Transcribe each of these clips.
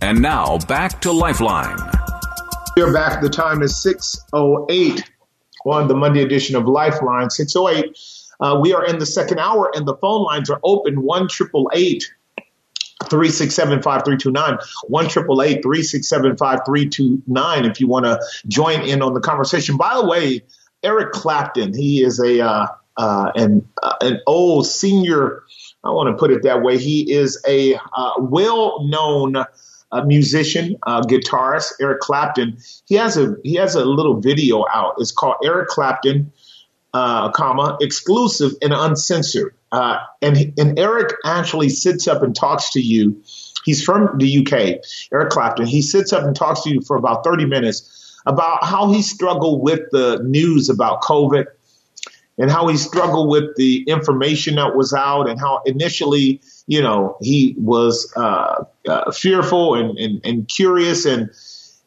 And now back to Lifeline. We're back. The time is 6.08 on the Monday edition of Lifeline. 6.08. Uh, we are in the second hour and the phone lines are open 1 367 5329. 1 367 5329 if you want to join in on the conversation. By the way, Eric Clapton, he is a uh, uh, an, uh, an old senior, I want to put it that way. He is a uh, well known a musician, uh, guitarist, Eric Clapton. He has a he has a little video out. It's called Eric Clapton, uh, comma exclusive and uncensored. Uh, and and Eric actually sits up and talks to you. He's from the UK, Eric Clapton. He sits up and talks to you for about thirty minutes about how he struggled with the news about COVID and how he struggled with the information that was out and how initially you know, he was uh, uh, fearful and, and, and curious and,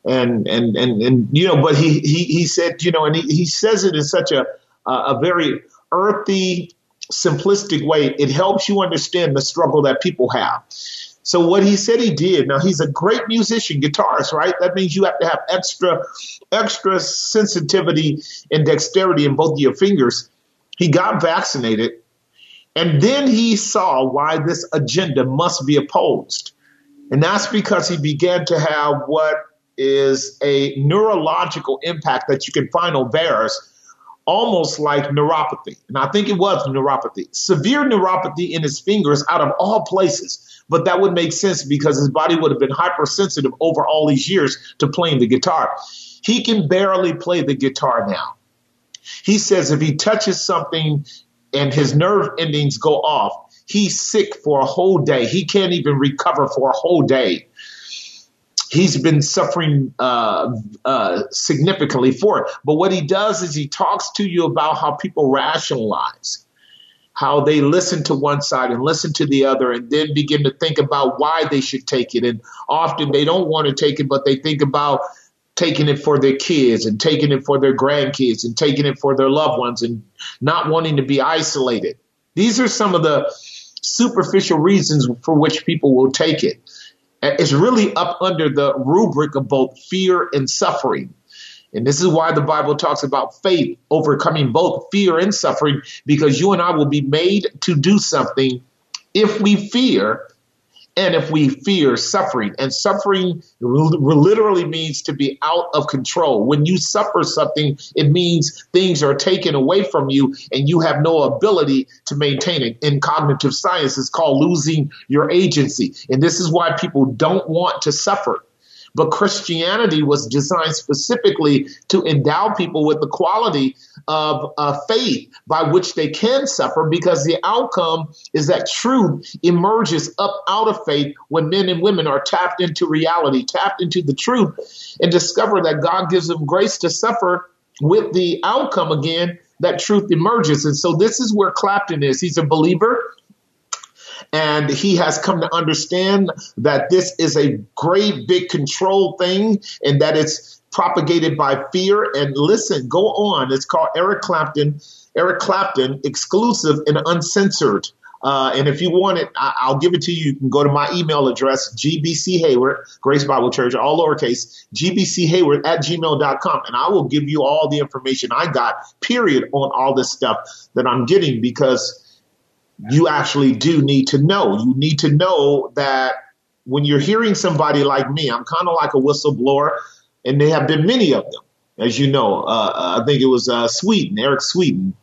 and, and, and, and, you know, but he, he, he said, you know, and he, he says it in such a, a very earthy, simplistic way. It helps you understand the struggle that people have. So what he said he did, now he's a great musician, guitarist, right? That means you have to have extra, extra sensitivity and dexterity in both your fingers. He got vaccinated and then he saw why this agenda must be opposed. And that's because he began to have what is a neurological impact that you can find on VAERS, almost like neuropathy. And I think it was neuropathy, severe neuropathy in his fingers out of all places. But that would make sense because his body would have been hypersensitive over all these years to playing the guitar. He can barely play the guitar now. He says if he touches something and his nerve endings go off, he's sick for a whole day. He can't even recover for a whole day. He's been suffering uh, uh, significantly for it. But what he does is he talks to you about how people rationalize, how they listen to one side and listen to the other, and then begin to think about why they should take it. And often they don't want to take it, but they think about taking it for their kids and taking it for their grandkids and taking it for their loved ones and not wanting to be isolated. These are some of the superficial reasons for which people will take it. It's really up under the rubric of both fear and suffering. And this is why the Bible talks about faith overcoming both fear and suffering, because you and I will be made to do something if we fear and if we fear suffering, and suffering literally means to be out of control. When you suffer something, it means things are taken away from you and you have no ability to maintain it. In cognitive science, it's called losing your agency. And this is why people don't want to suffer. But Christianity was designed specifically to endow people with the quality of uh, faith by which they can suffer because the outcome is that truth emerges up out of faith when men and women are tapped into reality, tapped into the truth, and discover that God gives them grace to suffer with the outcome again that truth emerges. And so this is where Clapton is. He's a believer. And he has come to understand that this is a great big control thing and that it's propagated by fear. And listen, go on. It's called Eric Clapton, Eric Clapton, exclusive and uncensored. Uh, and if you want it, I- will give it to you. You can go to my email address, GBC Hayward, Grace Bible Church, all lowercase, GBC Hayward at gmail.com. And I will give you all the information I got, period, on all this stuff that I'm getting because you actually do need to know. You need to know that when you're hearing somebody like me, I'm kind of like a whistleblower, and there have been many of them, as you know. Uh, I think it was uh, Sweeten, Eric Sweeten.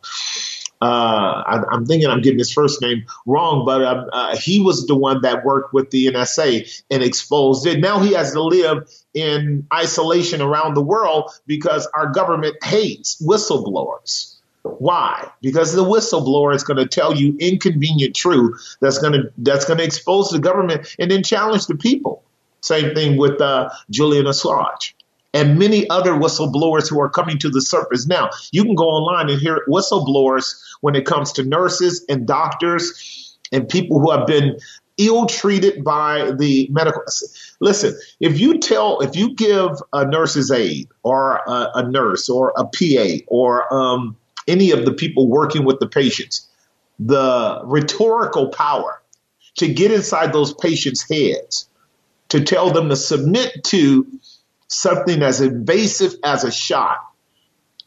Uh, I, am thinking I'm getting his first name wrong, but um, uh, he was the one that worked with the NSA and exposed it. Now he has to live in isolation around the world because our government hates whistleblowers. Why? Because the whistleblower is going to tell you inconvenient truth that's going to that's going to expose the government and then challenge the people. Same thing with uh, Julian Assange and many other whistleblowers who are coming to the surface now. You can go online and hear whistleblowers when it comes to nurses and doctors and people who have been ill treated by the medical. Listen, if you tell, if you give a nurse's aide or a, a nurse or a PA or um, any of the people working with the patients the rhetorical power to get inside those patients' heads, to tell them to submit to something as invasive as a shot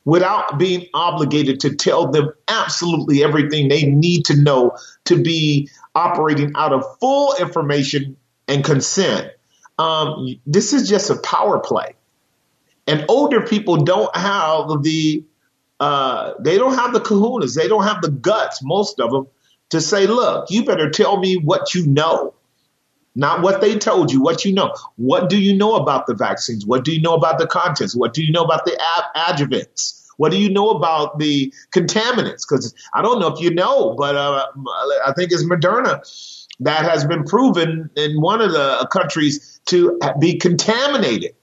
without being obligated to tell them absolutely everything they need to know to be operating out of full information and consent. Um, this is just a power play. And older people don't have the uh, they don't have the kahunas, they don't have the guts, most of them, to say, look, you better tell me what you know. Not what they told you, what you know. What do you know about the vaccines? What do you know about the contents? What do you know about the ad- adjuvants? What do you know about the contaminants? Because I don't know if you know, but uh, I think it's Moderna that has been proven in one of the countries to be contaminated.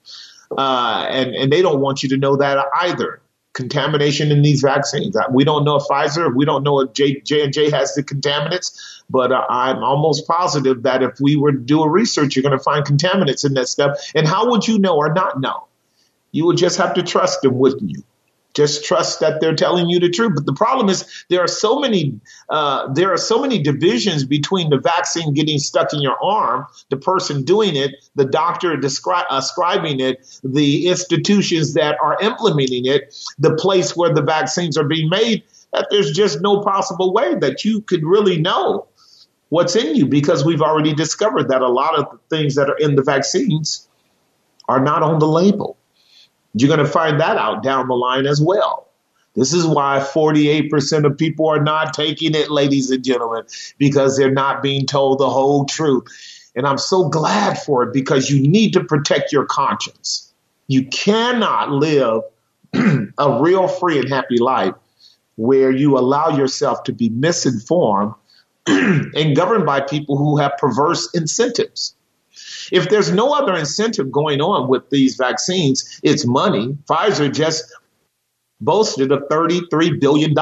Uh, and, and they don't want you to know that either contamination in these vaccines. We don't know if Pfizer, we don't know if J, and J has the contaminants, but uh, I'm almost positive that if we were to do a research, you're going to find contaminants in that stuff. And how would you know or not know? You would just have to trust them, wouldn't you? Just trust that they're telling you the truth. But the problem is there are so many uh, there are so many divisions between the vaccine getting stuck in your arm, the person doing it, the doctor descri- ascribing it, the institutions that are implementing it, the place where the vaccines are being made. That there's just no possible way that you could really know what's in you because we've already discovered that a lot of the things that are in the vaccines are not on the label. You're going to find that out down the line as well. This is why 48% of people are not taking it, ladies and gentlemen, because they're not being told the whole truth. And I'm so glad for it because you need to protect your conscience. You cannot live a real free and happy life where you allow yourself to be misinformed and governed by people who have perverse incentives. If there's no other incentive going on with these vaccines, it's money. Pfizer just boasted of $33 billion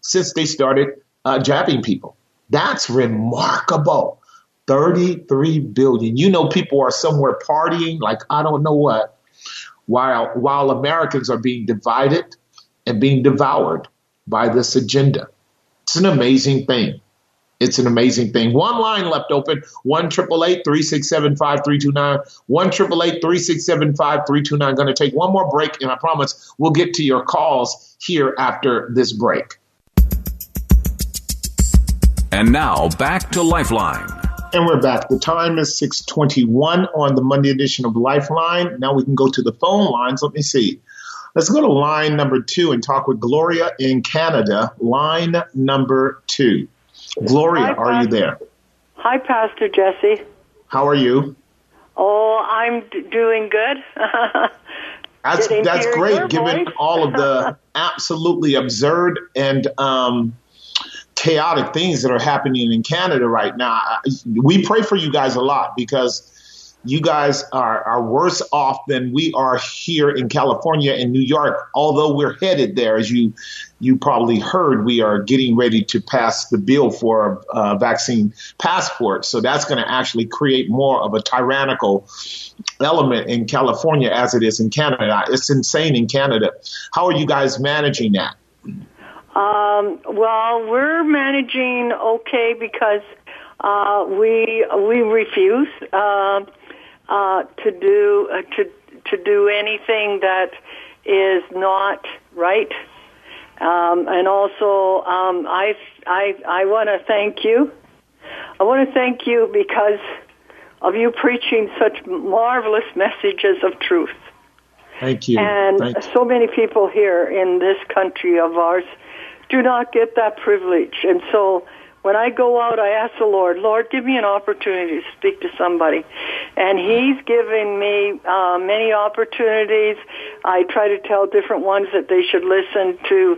since they started uh, jabbing people. That's remarkable. 33 billion. You know, people are somewhere partying like I don't know what, while while Americans are being divided and being devoured by this agenda. It's an amazing thing. It's an amazing thing. One line left open, 1 367 5329. 1 367 5329. Going to take one more break, and I promise we'll get to your calls here after this break. And now back to Lifeline. And we're back. The time is 621 on the Monday edition of Lifeline. Now we can go to the phone lines. Let me see. Let's go to line number two and talk with Gloria in Canada. Line number two. Gloria, Hi, are you there? Hi, Pastor Jesse. How are you? Oh, I'm d- doing good. that's that's great, given all of the absolutely absurd and um, chaotic things that are happening in Canada right now. We pray for you guys a lot because you guys are, are worse off than we are here in California and New York, although we're headed there. As you you probably heard, we are getting ready to pass the bill for a, vaccine passport. So that's going to actually create more of a tyrannical element in California as it is in Canada. It's insane in Canada. How are you guys managing that? Um, well, we're managing okay because uh, we we refuse. Uh, uh, to do uh, to to do anything that is not right. Um, and also, um, I I I want to thank you. I want to thank you because of you preaching such marvelous messages of truth. Thank you. And thank so many people here in this country of ours do not get that privilege, and so when I go out, I ask the Lord, Lord, give me an opportunity to speak to somebody. And He's given me uh, many opportunities. I try to tell different ones that they should listen to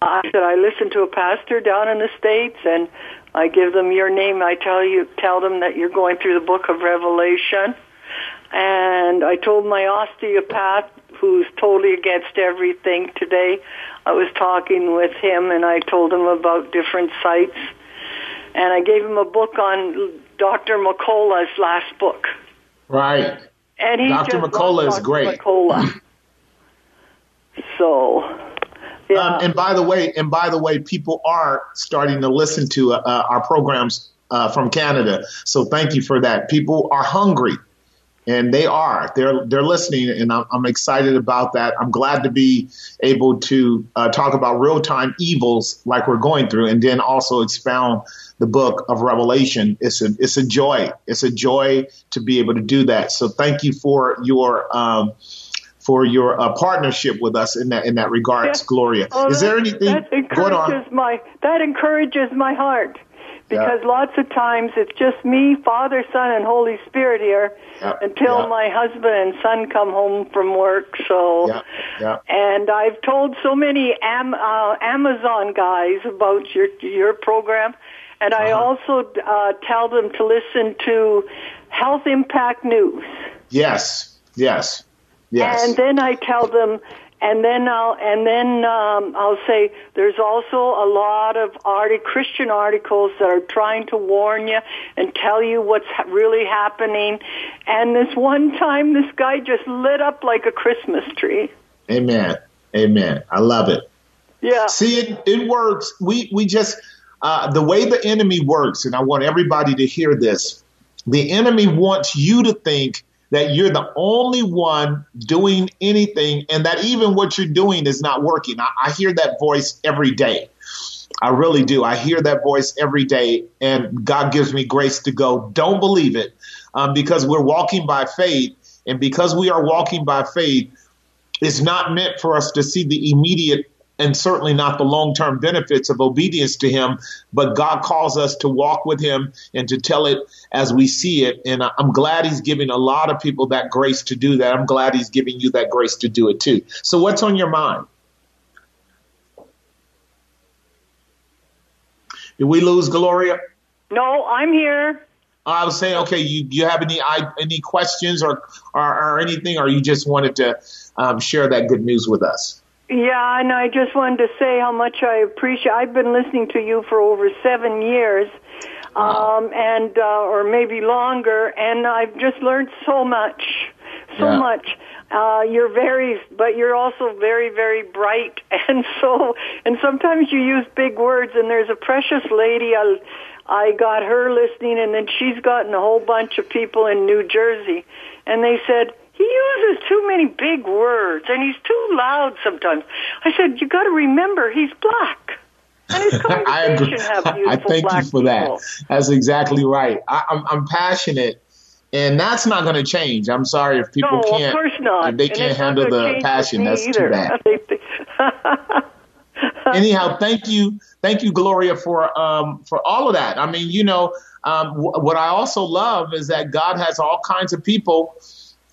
I said I listen to a pastor down in the states, and I give them your name. I tell you, tell them that you're going through the Book of Revelation, and I told my osteopath, who's totally against everything today. I was talking with him, and I told him about different sites, and I gave him a book on Dr. McCullough's last book. Right. And he Dr. McCullough is Dr. great. McCullough. so, yeah. Um, and by the way, and by the way, people are starting to listen to uh, our programs uh, from Canada. So thank you for that. People are hungry, and they are. They're they're listening, and I'm, I'm excited about that. I'm glad to be able to uh, talk about real time evils like we're going through, and then also expound the book of Revelation. It's a it's a joy. It's a joy to be able to do that. So thank you for your. Um, for your uh, partnership with us in that in that regards, Yeah. Gloria. Oh, Is there anything that encourages my that encourages my heart because Yeah. lots of times it's just me, Father, Son, and Holy Spirit here Yeah, until my husband and son come home from work. So, and I've told so many Am, uh, Amazon guys about your your program, and I Uh-huh. also uh, tell them to listen to Health Impact News. Yes, yes, yes. And then I tell them, and then I'll and then um, I'll say there's also a lot of arti- Christian articles that are trying to warn you and tell you what's ha- really happening. And this one time, this guy just lit up like a Christmas tree. Amen. Amen. I love it. Yeah. See, it, it works. We we just uh, the way the enemy works, and I want everybody to hear this. The enemy wants you to think that you're the only one doing anything, and that even what you're doing is not working. I, I hear that voice every day. I really do. I hear that voice every day, and God gives me grace to go. Don't believe it, um, because we're walking by faith, and because we are walking by faith, it's not meant for us to see the immediate and certainly not the long term benefits of obedience to Him, but God calls us to walk with Him and to tell it as we see it. And I'm glad He's giving a lot of people that grace to do that. I'm glad He's giving you that grace to do it too. So, what's on your mind? Did we lose Gloria? No, I'm here. I was saying, okay, you you have any I, any questions or, or or anything, or you just wanted to um, share that good news with us? Yeah, and I just wanted to say how much I appreciate. I've been listening to you for over seven years, um, and uh, or maybe longer, and I've just learned so much, so Yeah. much. Uh, you're very, but you're also very, very bright, and so, and sometimes you use big words. And there's a precious lady. I, I got her listening, and then she's gotten a whole bunch of people in New Jersey, and they said he uses too many big words and he's too loud sometimes. I said, you got to remember he's black. And his I congregation have I thank black you for that. That's exactly right. I, I'm, I'm passionate, and that's not going to change. I'm sorry if people no, can't. of course not. If they And can't handle the passion, that's either. too bad. Anyhow, thank you, thank you, Gloria, for um, for all of that. I mean, you know, um, w- what I also love is that God has all kinds of people.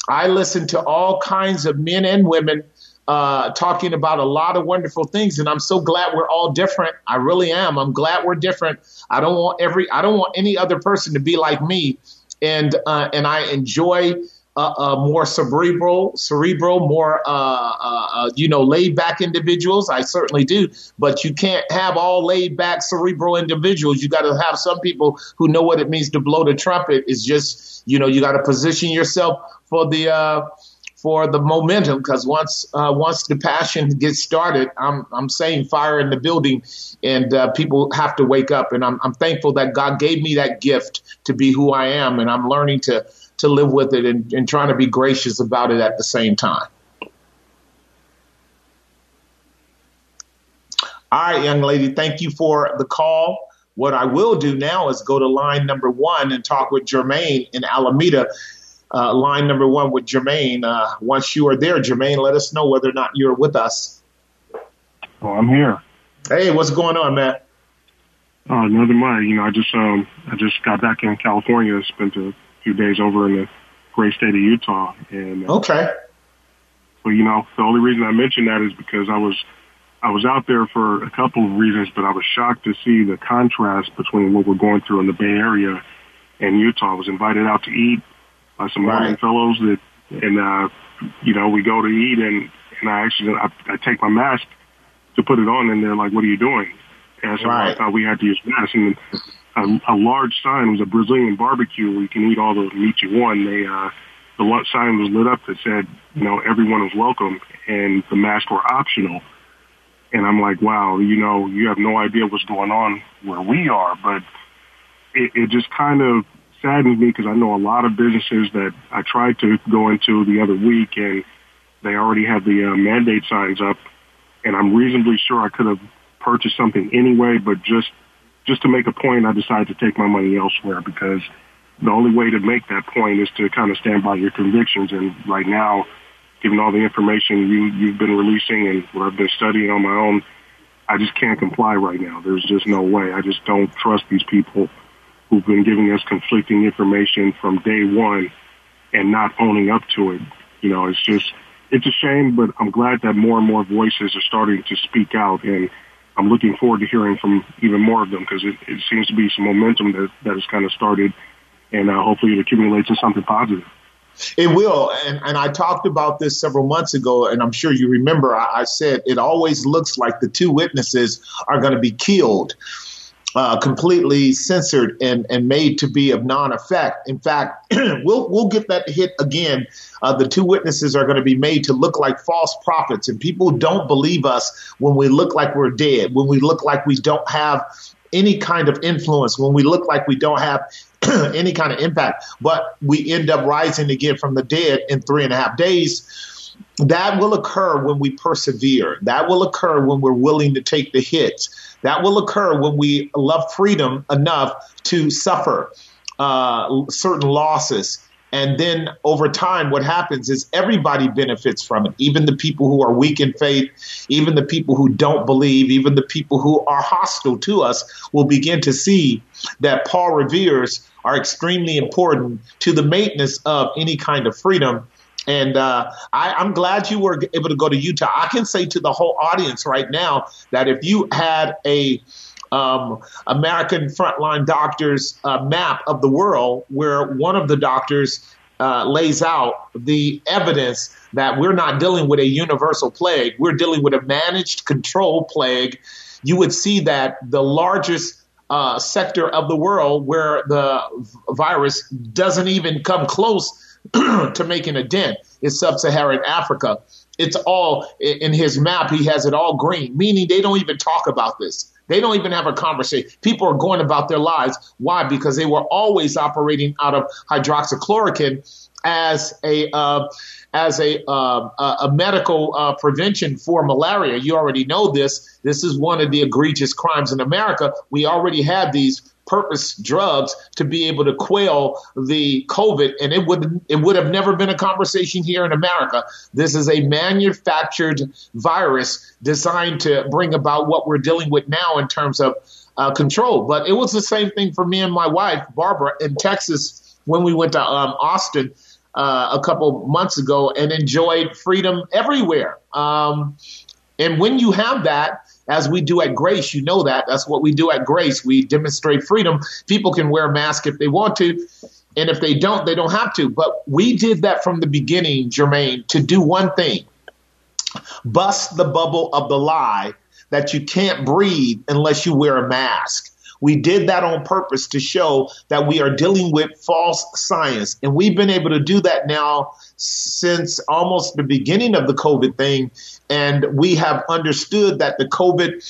I listen to all kinds of men and women uh, talking about a lot of wonderful things, and I'm so glad we're all different. I really am. I'm glad we're different. I don't want every. I don't want any other person to be like me, and uh, and I enjoy. Uh, uh, more cerebral, cerebral, more uh, uh, you know, laid back individuals. I certainly do, but you can't have all laid back, cerebral individuals. You got to have some people who know what it means to blow the trumpet. It's just you know, you got to position yourself for the uh, for the momentum because once uh, once the passion gets started, I'm I'm saying fire in the building, and uh, people have to wake up. And I'm I'm thankful that God gave me that gift to be who I am, and I'm learning to to live with it and, and trying to be gracious about it at the same time. All right, young lady, thank you for the call. What I will do now is go to line number one and talk with Jermaine in Alameda. Uh, line number one with Jermaine. Uh, once you are there, Jermaine, let us know whether or not you're with us. Oh, I'm here. Hey, what's going on, man? Oh, nothing much. You know, I just um I just got back in California, spent a few days over in the great state of Utah, and uh, Okay. so you know the only reason I mentioned that is because I was I was out there for a couple of reasons, but I was shocked to see the contrast between what we're going through in the Bay Area and Utah. I was invited out to eat by some right. Mormon fellows that, and, uh, you know, we go to eat and, and I actually, I, I take my mask to put it on and they're like, what are you doing? And so right. I thought we had to use masks. And a, a large sign was a Brazilian barbecue where you can eat all the meat you want. They, uh, the sign was lit up that said, you know, everyone was welcome and the masks were optional. And I'm like, wow, you know, you have no idea what's going on where we are. But it, it just kind of saddens me because I know a lot of businesses that I tried to go into the other week and they already have the uh, mandate signs up. And I'm reasonably sure I could have purchased something anyway, but just, just to make a point, I decided to take my money elsewhere because the only way to make that point is to kind of stand by your convictions. And right now, given all the information you, you've been releasing and what I've been studying on my own, I just can't comply right now. There's just no way. I just don't trust these people who've been giving us conflicting information from day one and not owning up to it. You know, it's just, it's a shame, but I'm glad that more and more voices are starting to speak out and I'm looking forward to hearing from even more of them because it, it seems to be some momentum that, that has kind of started and uh, hopefully it accumulates to something positive. It will. And, and I talked about this several months ago, and I'm sure you remember I, I said it always looks like the two witnesses are going to be killed. Uh, completely censored and, and made to be of non-effect. In fact, we'll we'll get that hit again. Uh, the two witnesses are going to be made to look like false prophets, and people don't believe us when we look like we're dead, when we look like we don't have any kind of influence, when we look like we don't have any kind of impact, but we end up rising again from the dead in three and a half days. That will occur when we persevere. That will occur when we're willing to take the hits. That will occur when we love freedom enough to suffer uh, certain losses and then over time, what happens is everybody benefits from it. Even the people who are weak in faith, even the people who don't believe, even the people who are hostile to us will begin to see that Paul Reveres are extremely important to the maintenance of any kind of freedom. And uh, I, am glad you were able to go to Utah. I can say to the whole audience right now that if you had a um, American Frontline Doctors uh, map of the world, where one of the doctors uh, lays out the evidence that we're not dealing with a universal plague, we're dealing with a managed control plague. You would see that the largest uh, sector of the world where the virus doesn't even come close to making a dent is sub-Saharan Africa. It's all in his map. He has it all green, meaning they don't even talk about this. They don't even have a conversation. People are going about their lives. Why? Because they were always operating out of hydroxychloroquine as a uh, as a uh, a medical uh, prevention for malaria. You already know this. This is one of the egregious crimes in America. We already have these purpose drugs to be able to quell the COVID, and it would it would have never been a conversation here in America. This is a manufactured virus designed to bring about what we're dealing with now in terms of uh, control. But it was the same thing for me and my wife, Barbara, in Texas when we went to um, Austin. Uh, a couple months ago and enjoyed freedom everywhere. Um, and when you have that, as we do at Grace. You know that. That's what we do at Grace. We demonstrate freedom. People can wear a mask if they want to. And if they don't, they don't have to. But we did that from the beginning, Jermaine, to do one thing bust the bubble of the lie that you can't breathe unless you wear a mask. We did that on purpose to show that we are dealing with false science. And we've been able to do that now since almost the beginning of the COVID thing. And we have understood that the COVID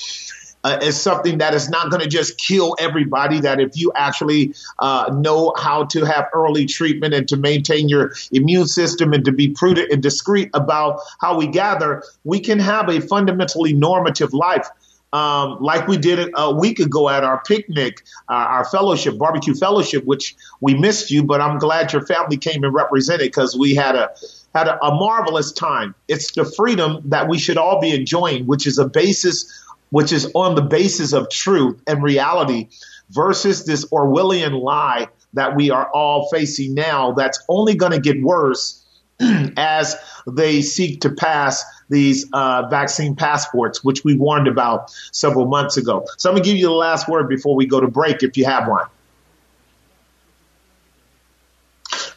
uh, is something that is not going to just kill everybody. That if you actually uh, know how to have early treatment and to maintain your immune system and to be prudent and discreet about how we gather, we can have a fundamentally normative life um, like we did a week ago at our picnic, uh, our fellowship, barbecue fellowship, which we missed you, but I'm glad your family came and represented because we had a had a, a marvelous time. It's the freedom that we should all be enjoying, which is a basis, which is on the basis of truth and reality, versus this Orwellian lie that we are all facing now. That's only going to get worse as they seek to pass these uh, vaccine passports, which we warned about several months ago. So I'm going to give you the last word before we go to break, if you have one.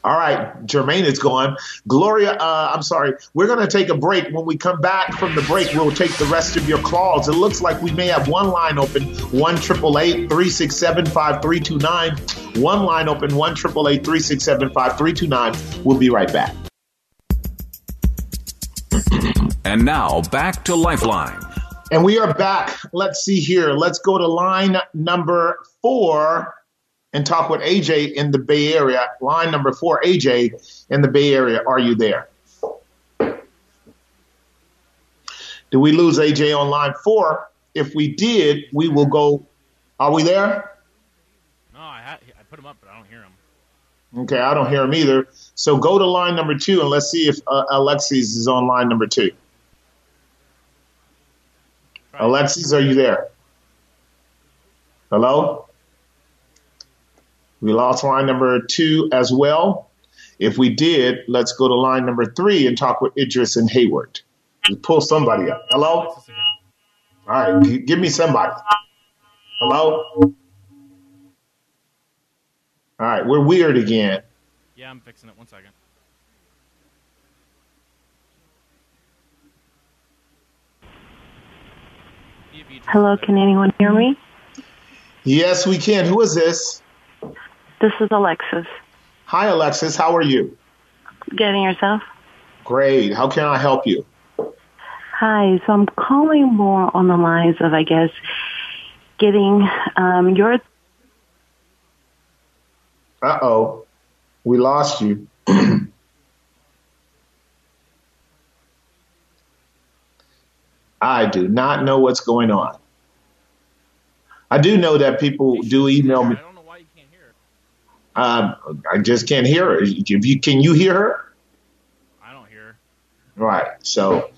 All right, Jermaine is gone. Gloria, uh, I'm sorry. We're going to take a break. When we come back from the break, we'll take the rest of your calls. It looks like we may have one line open, one triple eight three six seven five three two nine. One line open, one triple eight three six seven five three two nine. We'll be right back. And now back to Lifeline. And we are back. Let's see here. Let's go to line number four and talk with AJ in the Bay Area. Line number four, AJ in the Bay Area. Are you there? Did we lose AJ on line four? If we did, we will go. Are we there? No, I, ha- I put him up, but I don't hear him. Okay, I don't hear him either. So go to line number two and let's see if uh, Alexis is on line number two. Right. Alexis, are you there? Hello? We lost line number two as well. If we did, let's go to line number three and talk with Idris and Hayward. We pull somebody up. Hello? All right, give me somebody. Hello? All right, we're weird again. Yeah, I'm fixing it. One second. Hello, can anyone hear me? Yes, we can. Who is this? This is Alexis. Hi, Alexis. How are you? Getting yourself? Great. How can I help you? Hi. So I'm calling more on the lines of, I guess, getting um, your. Uh oh. We lost you. I do not know what's going on. I do know that people do email me. Um, I just can't hear her. If you can, you hear her? I don't hear her. Right. So,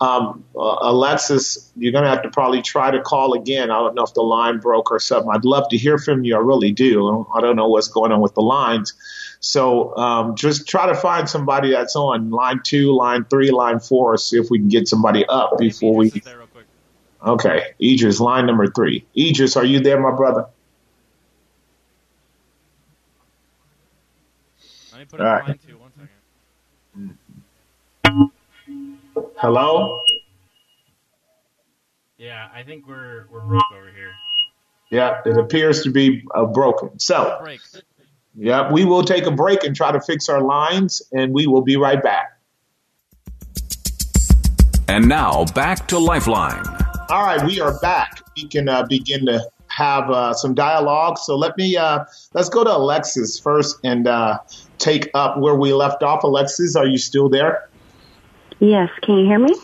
um, uh, Alexis, you're going to have to probably try to call again. I don't know if the line broke or something. I'd love to hear from you. I really do. I don't know what's going on with the lines. So um, just try to find somebody that's on line two, line three, line four. See if we can get somebody up before we. Okay, Idris, line number three. Idris, are you there, my brother? Me put All right. line two. One second. Hello. Yeah, I think we're we're broke over here. Yeah, it appears to be uh, broken. So. Break. Yeah, we will take a break and try to fix our lines, and we will be right back. And now back to Lifeline. All right, we are back. We can uh, begin to have uh, some dialogue. So let me uh, let's go to Alexis first and uh, take up where we left off. Alexis, are you still there? Yes. Can you hear me?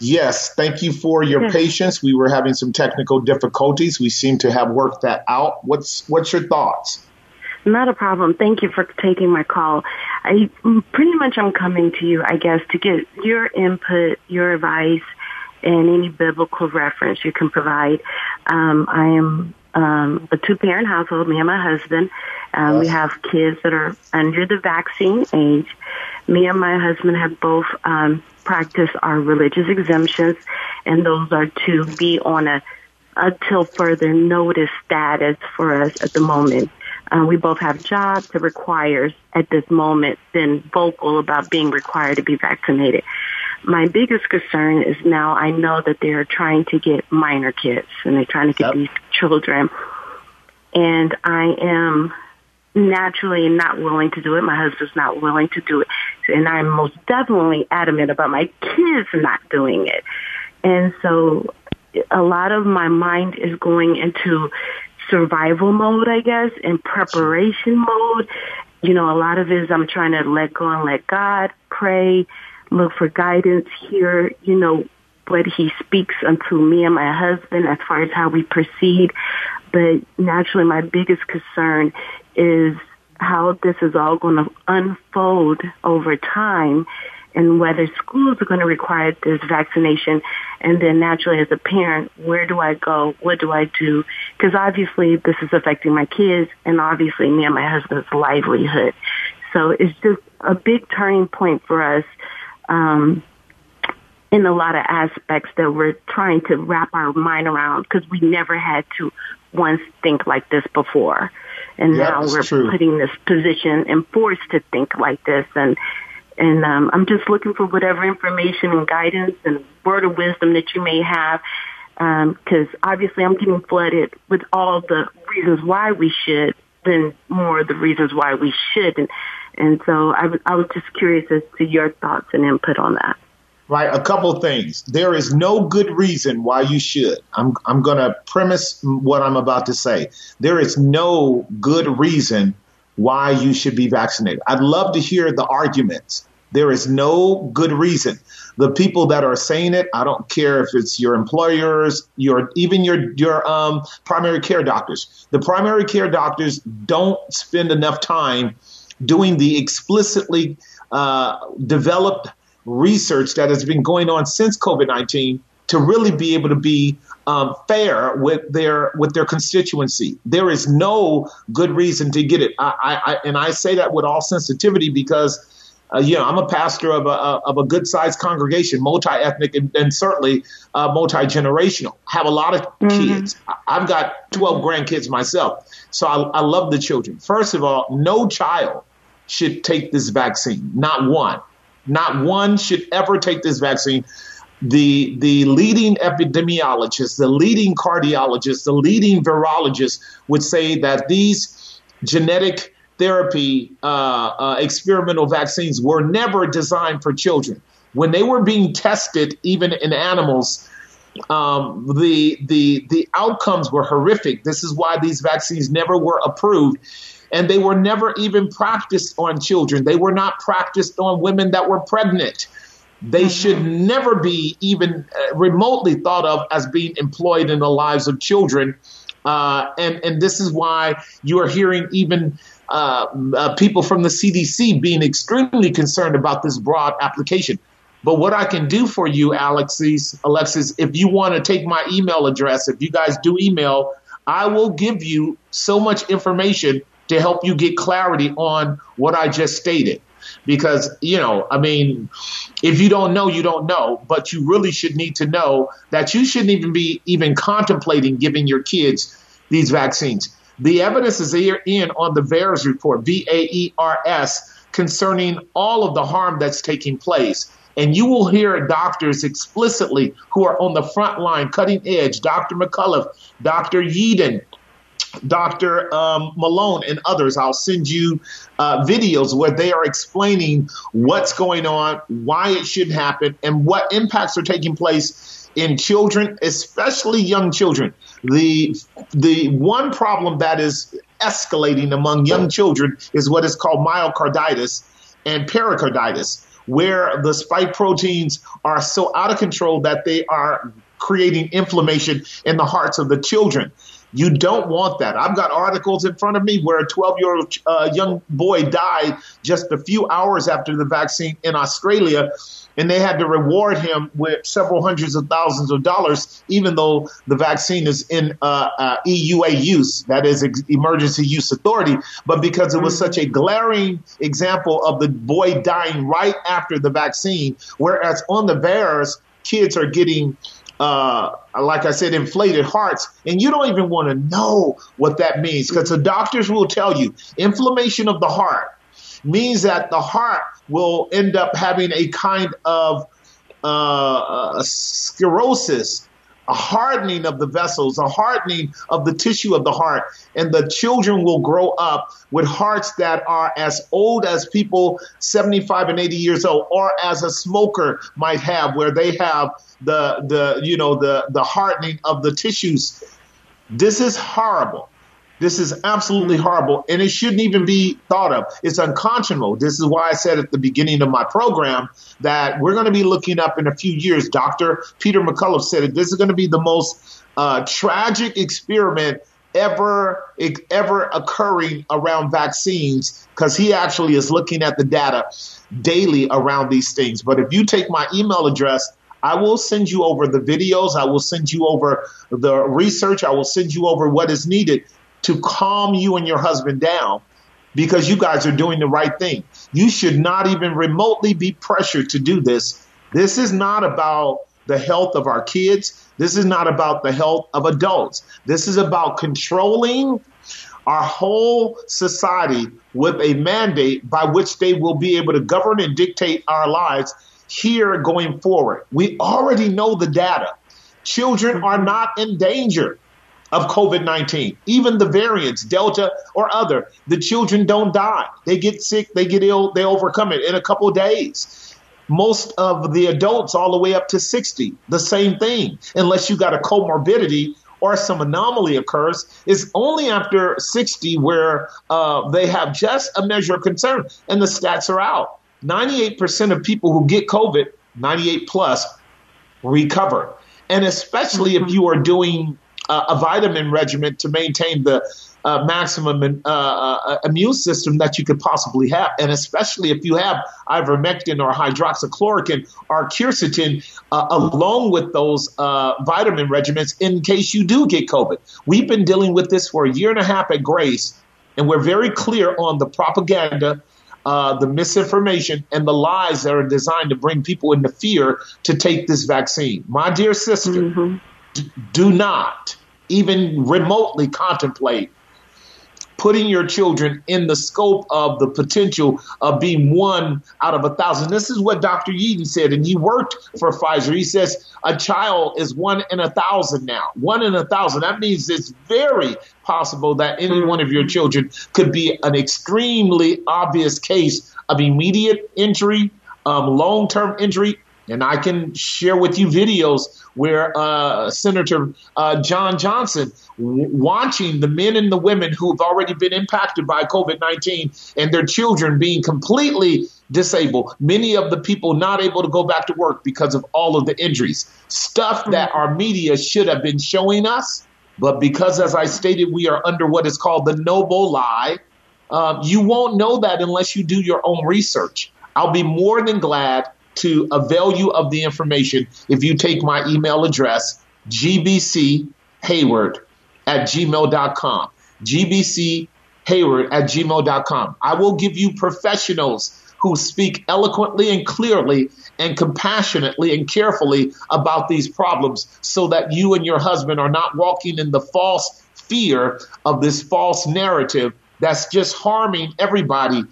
Yes. Thank you for your yes. patience. We were having some technical difficulties. We seem to have worked that out. What's what's your thoughts? Not a problem. Thank you for taking my call. I pretty much I'm coming to you, I guess, to get your input, your advice, and any biblical reference you can provide. Um, I am um, a two-parent household. Me and my husband. Um. We have kids that are under the vaccine age. Me and my husband have both um, practiced our religious exemptions, and those are to be on a until further notice status for us at the moment. Uh, we both have jobs that requires at this moment been vocal about being required to be vaccinated. My biggest concern is now I know that they're trying to get minor kids and they're trying to get yep. these children. And I am naturally not willing to do it. My husband's not willing to do it. And I'm most definitely adamant about my kids not doing it. And so a lot of my mind is going into survival mode, I guess, and preparation mode. You know, a lot of it is I'm trying to let go and let God, pray, look for guidance, hear, you know, what he speaks unto me and my husband as far as how we proceed. But naturally, my biggest concern is how this is all going to unfold over time and whether schools are going to require this vaccination. And then naturally as a parent, where do I go? What do I do? Because obviously this is affecting my kids and obviously me and my husband's livelihood. So it's just a big turning point for us. Um, in a lot of aspects that we're trying to wrap our mind around because we never had to once think like this before. And Yeah, now we're true. putting this position and forced to think like this. And, and, um, I'm just looking for whatever information and guidance and word of wisdom that you may have. Um, cause obviously I'm getting flooded with all the reasons why we should than more the reasons why we shouldn't. And so I was, was just curious as to your thoughts and input on that. right? A couple of things. There is no good reason why you should. I'm I'm going to premise what I'm about to say. There is no good reason why you should be vaccinated. I'd love to hear the arguments. There is no good reason. The people that are saying it, I don't care if it's your employers, your even your your um, primary care doctors. The primary care doctors don't spend enough time doing the explicitly uh, developed research that has been going on since COVID nineteen to really be able to be um, fair with their with their constituency. There is no good reason to get it, I, I, I, and I say that with all sensitivity because. Uh, you know, I'm a pastor of a, of a good sized congregation, multi ethnic and, and certainly uh, multi generational. Have a lot of kids. I- I've got 12 grandkids myself. So I, I love the children. First of all, no child should take this vaccine. Not one. Not one should ever take this vaccine. The the leading epidemiologists, the leading cardiologists, the leading virologists would say that these genetic therapy uh, uh, experimental vaccines were never designed for children. When they were being tested, even in animals, um, the the the outcomes were horrific. This is why these vaccines never were approved, and they were never even practiced on children. They were not practiced on women that were pregnant. They should never be even uh, remotely thought of as being employed in the lives of children. Uh, and and this is why you are hearing even uh, uh, people from the CDC being extremely concerned about this broad application. But what I can do for you, Alexis, Alexis, if you want to take my email address, if you guys do email, I will give you so much information to help you get clarity on what I just stated. Because, you know, I mean, if you don't know, you don't know, but you really should need to know that you shouldn't even be even contemplating giving your kids these vaccines. The evidence is here in on the VAERS report, V A E R S, concerning all of the harm that's taking place. And you will hear doctors explicitly who are on the front line, cutting edge, Dr. McCullough, Dr. Yeadon, Dr. Um, Malone, and others. I'll send you uh, videos where they are explaining what's going on, why it should happen, and what impacts are taking place in children, especially young children. The the one problem that is escalating among young children is what is called myocarditis and pericarditis, where the spike proteins are so out of control that they are creating inflammation in the hearts of the children. You don't want that. I've got articles in front of me where a 12 year old uh, young boy died just a few hours after the vaccine in Australia, and they had to reward him with several hundreds of thousands of dollars, even though the vaccine is in uh, uh, EUA use, that is ex- emergency use authority. But because it was such a glaring example of the boy dying right after the vaccine, whereas on the VAERS, kids are getting uh, like I said, inflated hearts, and you don't even want to know what that means because the doctors will tell you. Inflammation of the heart means that the heart will end up having a kind of uh, a sclerosis, a hardening of the vessels, a hardening of the tissue of the heart, and the children will grow up with hearts that are as old as people 75 and 80 years old, or as a smoker might have, where they have the the you know the the hardening of the tissues. This is horrible. This is absolutely horrible, and it shouldn't even be thought of. It's unconscionable. This is why I said at the beginning of my program that we're going to be looking up in a few years. Dr. Peter McCullough said. This is going to be the most uh, tragic experiment ever ever occurring around vaccines because he actually is looking at the data daily around these things. But if you take my email address, I will send you over the videos. I will send you over the research. I will send you over what is needed to calm you and your husband down because you guys are doing the right thing. You should not even remotely be pressured to do this. This is not about the health of our kids. This is not about the health of adults. This is about controlling our whole society with a mandate by which they will be able to govern and dictate our lives here going forward. We already know the data. Children are not in danger of COVID 19. Even the variants, Delta or other, the children don't die. They get sick, they get ill, they overcome it in a couple days. Most of the adults, all the way up to 60, the same thing, unless you got a comorbidity or some anomaly occurs, is only after 60 where uh, they have just a measure of concern. And the stats are out. 98% of people who get COVID, 98 plus, recover. And especially if you are doing uh, a vitamin regimen to maintain the uh, maximum uh, uh, immune system that you could possibly have. And especially if you have ivermectin or hydroxychloroquine or quercetin uh, along with those uh, vitamin regimens in case you do get COVID. We've been dealing with this for a year and a half at Grace, and we're very clear on the propaganda. The misinformation and the lies that are designed to bring people into fear to take this vaccine. My dear sister, mm-hmm. Do not even remotely contemplate putting your children in the scope of the potential of being one out of a thousand. This is what Dr. Yeadon said, and he worked for Pfizer. He says a child is one in a thousand now. One in a thousand. That means it's very possible that any one of your children could be an extremely obvious case of immediate injury, um, long term injury, and I can share with you videos where uh, Senator uh, Ron Johnson w- watching the men and the women who've already been impacted by COVID 19 and their children being completely disabled, many of the people not able to go back to work because of all of the injuries. Stuff that our media should have been showing us. But because, as I stated, we are under what is called the noble lie, uh, you won't know that unless you do your own research. I'll be more than glad to avail you of the information if you take my email address, gbchayward at gmail.com. gbchayward at gmail.com. I will give you professionals who speak eloquently and clearly and compassionately and carefully about these problems so that you and your husband are not walking in the false fear of this false narrative that's just harming everybody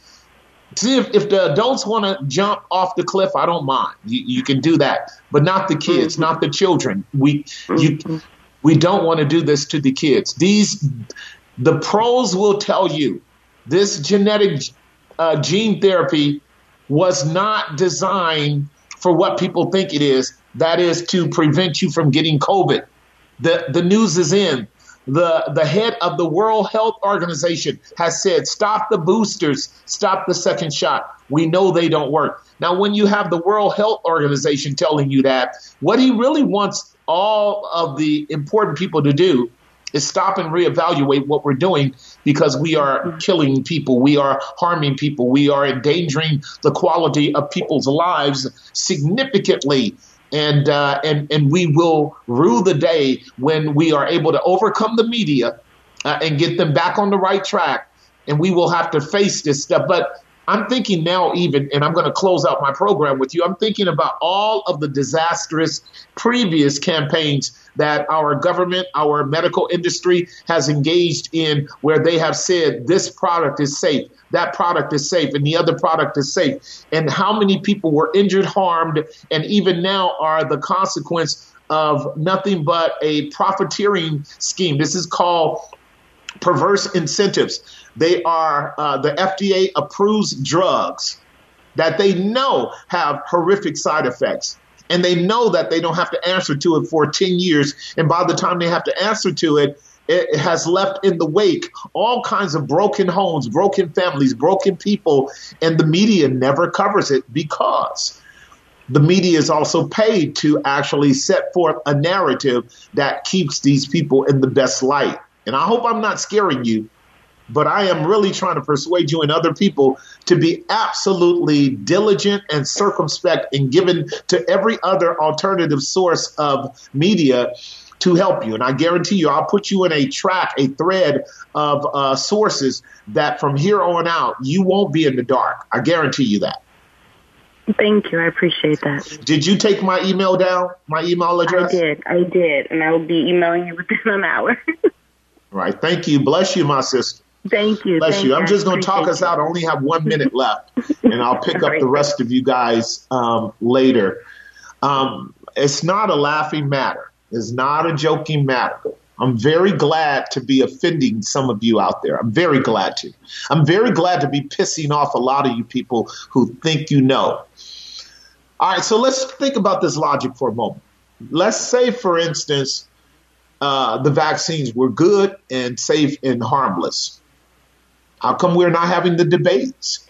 See, if, if the adults want to jump off the cliff, I don't mind. You, you can do that, but not the kids, mm-hmm. not the children. We mm-hmm. you we don't want to do this to the kids. These the pros will tell you this genetic uh, gene therapy was not designed for what people think it is. That is to prevent you from getting COVID. The the news is in the, the head of the World Health Organization has said, stop the boosters, stop the second shot. We know they don't work. Now, when you have the World Health Organization telling you that, what he really wants all of the important people to do is stop and reevaluate what we're doing because we are killing people, we are harming people, we are endangering the quality of people's lives significantly and uh, and and we will rue the day when we are able to overcome the media uh, and get them back on the right track, and we will have to face this stuff. But I'm thinking now, even, and I'm going to close out my program with you. I'm thinking about all of the disastrous previous campaigns that our government, our medical industry has engaged in, where they have said this product is safe that product is safe and the other product is safe. And how many people were injured, harmed, and even now are the consequence of nothing but a profiteering scheme. This is called perverse incentives. They are uh, the FDA approves drugs that they know have horrific side effects. And they know that they don't have to answer to it for 10 years. And by the time they have to answer to it, it has left in the wake all kinds of broken homes, broken families, broken people, and the media never covers it because the media is also paid to actually set forth a narrative that keeps these people in the best light. And I hope I'm not scaring you, but I am really trying to persuade you and other people to be absolutely diligent and circumspect and given to every other alternative source of media to help you. And I guarantee you, I'll put you in a track, a thread of uh, sources that from here on out, you won't be in the dark. I guarantee you that. Thank you. I appreciate that. Did you take my email down? My email address? I did. I did. And I will be emailing you within an hour. right. Thank you. Bless you, my sister. Thank you. Bless Thank you. I'm just going to talk us out. I only have one minute left, and I'll pick up the rest of you guys um, later. Um, it's not a laughing matter. It's not a joking matter. I'm very glad to be offending some of you out there. I'm very glad to. I'm very glad to be pissing off a lot of you people who think you know. All right, so let's think about this logic for a moment. Let's say, for instance, uh, the vaccines were good and safe and harmless. How come we're not having the debates?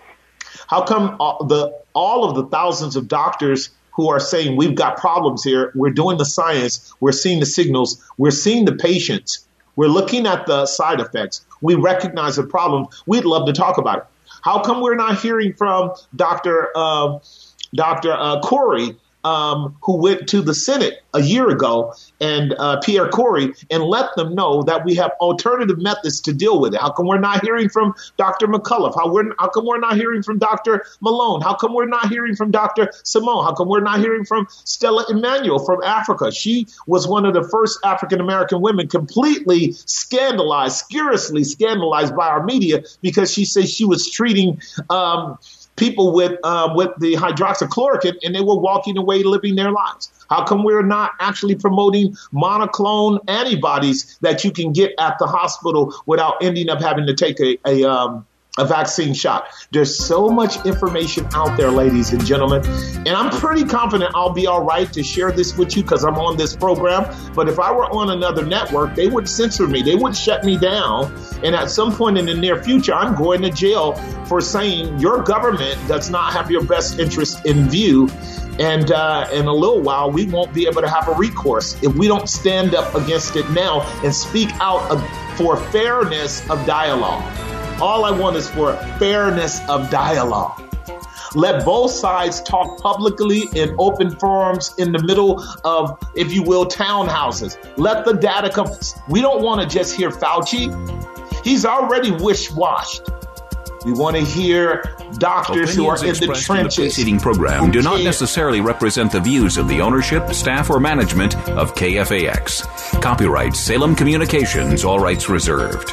How come all, the all of the thousands of doctors who are saying we've got problems here, we're doing the science, we're seeing the signals, we're seeing the patients, we're looking at the side effects, we recognize the problem, we'd love to talk about it. How come we're not hearing from Dr. Uh, Dr. Uh, Kory um, who went to the Senate a year ago and uh, Pierre Kory and let them know that we have alternative methods to deal with it. How come we're not hearing from Dr. McCullough? How, we're, how come we're not hearing from Dr. Malone? How come we're not hearing from Dr. Simone? How come we're not hearing from Stella Immanuel from Africa? She was one of the first African American women completely scandalized, scurrilously scandalized by our media because she said she was treating um, people with uh, with the hydroxychloroquine and they were walking away living their lives? How come we're not actually promoting monoclonal antibodies that you can get at the hospital without ending up having to take a, a um, a vaccine shot. There's so much information out there, ladies and gentlemen. And I'm pretty confident I'll be all right to share this with you because I'm on this program. But if I were on another network, they would censor me, they would shut me down. And at some point in the near future, I'm going to jail for saying your government does not have your best interest in view. And uh, in a little while, we won't be able to have a recourse if we don't stand up against it now and speak out for fairness of dialogue. All I want is for fairness of dialogue. Let both sides talk publicly in open forums in the middle of, if you will, townhouses. Let the data come. We don't want to just hear Fauci. He's already wish washed. We want to hear doctors who are in the trenches. In the preceding program do not necessarily represent the views of the ownership, staff, or management of KFAX. Copyright Salem Communications, all rights reserved.